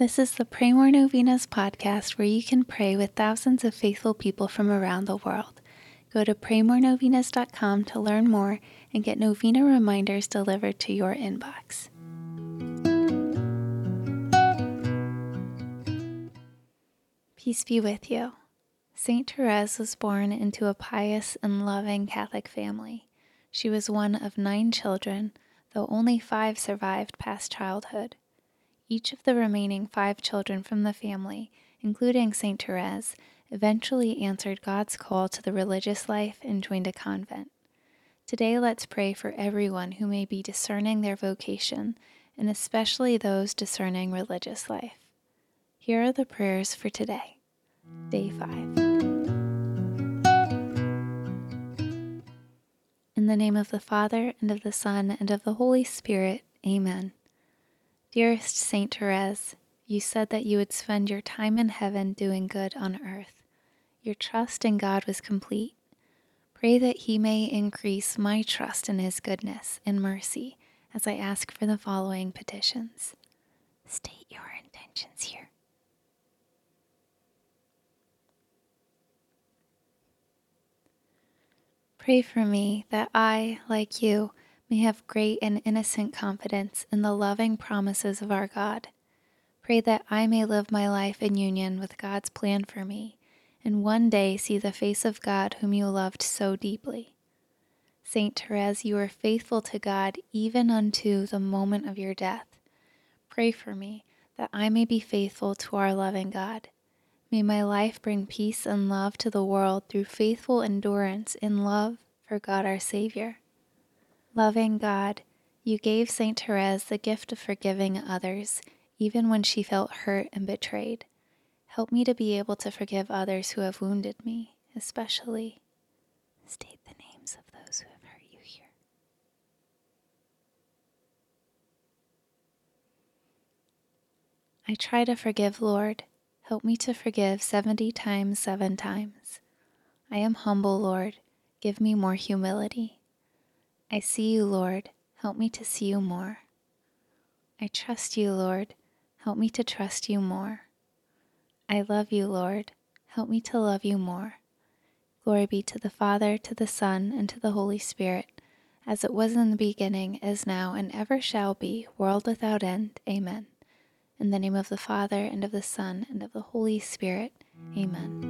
This is the Pray More Novenas podcast where you can pray with thousands of faithful people from around the world. Go to praymorenovenas.com to learn more and get novena reminders delivered to your inbox. Peace be with you. Saint Therese was born into a pious and loving Catholic family. She was one of nine children, though only five survived past childhood. Each of the remaining five children from the family, including St. Therese, eventually answered God's call to the religious life and joined a convent. Today, let's pray for everyone who may be discerning their vocation, and especially those discerning religious life. Here are the prayers for today, day 5. In the name of the Father, and of the Son, and of the Holy Spirit, Amen. Dearest Saint Therese, you said that you would spend your time in heaven doing good on earth. Your trust in God was complete. Pray that He may increase my trust in His goodness and mercy as I ask for the following petitions. State your intentions here. Pray for me that I, like you, may have great and innocent confidence in the loving promises of our God. Pray that I may live my life in union with God's plan for me, and one day see the face of God whom you loved so deeply. Saint Therese, you were faithful to God even unto the moment of your death. Pray for me that I may be faithful to our loving God. May my life bring peace and love to the world through faithful endurance in love for God our Savior. Loving God, you gave St. Therese the gift of forgiving others, even when she felt hurt and betrayed. Help me to be able to forgive others who have wounded me, especially. State the names of those who have hurt you here. I try to forgive, Lord. Help me to forgive 70 times, seven times. I am humble, Lord. Give me more humility. I see you, Lord. Help me to see you more. I trust you, Lord. Help me to trust you more. I love you, Lord. Help me to love you more. Glory be to the Father, to the Son, and to the Holy Spirit, as it was in the beginning, is now, and ever shall be, world without end. Amen. In the name of the Father, and of the Son, and of the Holy Spirit. Amen.